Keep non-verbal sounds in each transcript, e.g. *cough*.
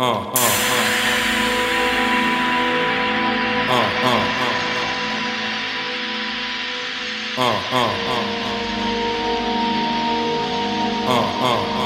嗯嗯嗯。嗯嗯嗯嗯。嗯嗯嗯嗯。嗯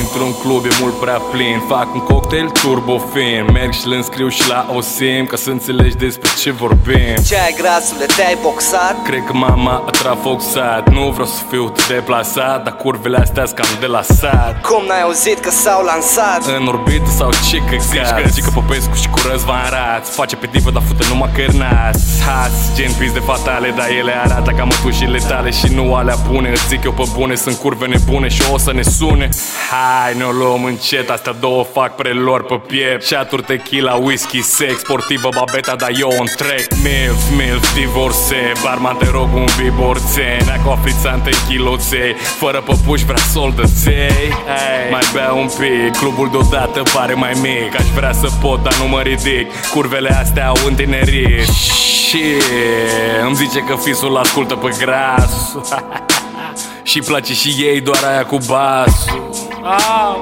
Intru în club, e mult prea plin Fac un cocktail turbo fin. Merg și le înscriu și la OSIM Ca să înțelegi despre ce vorbim. Ce ai grasule, te-ai boxat? Cred că mama a trafoxat Nu vreau să fiu deplasat Dar curvele astea cam de la sat. Cum n-ai auzit că s-au lansat? În orbită sau ce căcat Zici că Popescu și cu Răzvan Raț Face pe divă, dar fute numai cărnați. Has, gen pis de fatale Dar ele arată ca mătușile tale Și nu alea bune. Îți zic eu pe bune, sunt curve nebune Și o să ne sune Hai, ne-o luăm încet Astea două fac prelor pe piept. Chaturi, tequila, whisky, sex Sportivă, babeta, dar eu un trec Milf, milf, divorce Barman, te rog un biborțe Neacu afrițante chiloței Fără păpuși vrea soldăței Mai bea un pic Clubul deodată pare mai mic. Aș vrea să pot, dar nu mă ridic. Curvele astea au întinerit. Și îmi zice că fisul ascultă pe gras *laughs* Și place și ei doar aia cu basul ah,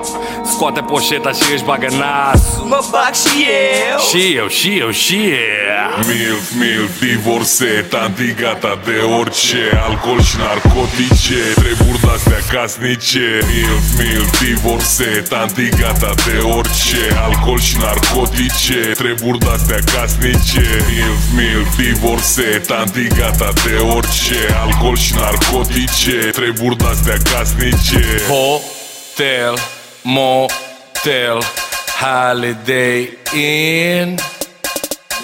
Scoate poșeta și își bagă nasul. Mă bag și eu. Și eu, și eu, și eu. Milf, milf, divorțe, tanti gata de orice Alcool și narcotice, treburi de-astea casnice. Milf, milf, divorțe, tanti gata de orice Alcool și narcotice, treburi de-astea casnice. Milf, milf, divorțe, tanti gata de orice Alcool și narcotice, treburi de-astea casnice. Hotel, motel, holiday in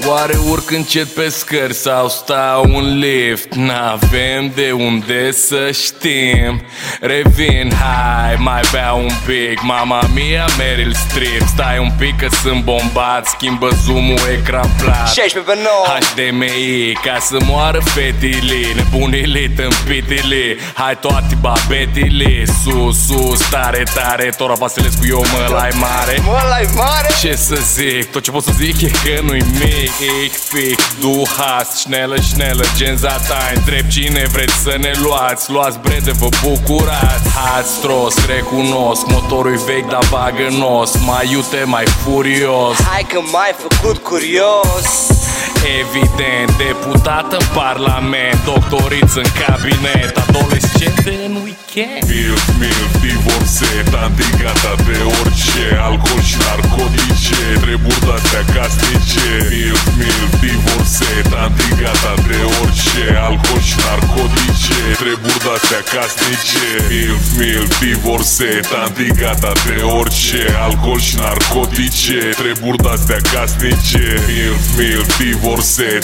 Oare urc încet pe scări sau stau un lift? N-avem de unde să știm. Revin, hai, mai bea un pic Mama mia, Meryl Streep. Stai un pic că sunt bombat Schimbă zoom-ul, ecran plat. 16 pe 9 HDMI Ca să moară fetile Nebunile, tâmpitile Hai toate babetile Sus, sus, tare, tare Tora Vasilescu, eu mă lai mare. Mă, la mare. Ce să zic? Tot ce pot să zic e că nu-i mic Ich pic, du hast, schnellă, schnellă Gen Zatain, întreb cine vreți să ne luați. Luați brede, vă bucurați. Hați tros, recunosc Motorul vechi, dar bagă nos. Mai iute, mai furios. Hai că m-ai făcut curios Evident, deputat în parlament Doctoriți în cabinet Adolescente în weekend. Milf, milf, divorțe, tanti gata de orice Alcool și narcotice, treburi de-astea casnice Milf, milf, divorțe, tanti gata de orice Alcool și narcotice, treburi de-astea casnice Milf, milf, divorțe, tanti gata de orice Alcool și narcotice, treburi de-astea casnice Milf, milf, divorțe,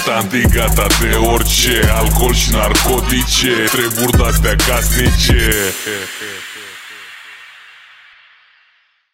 tanti gata de orice Alcool și narcotice, treburi de-astea casnice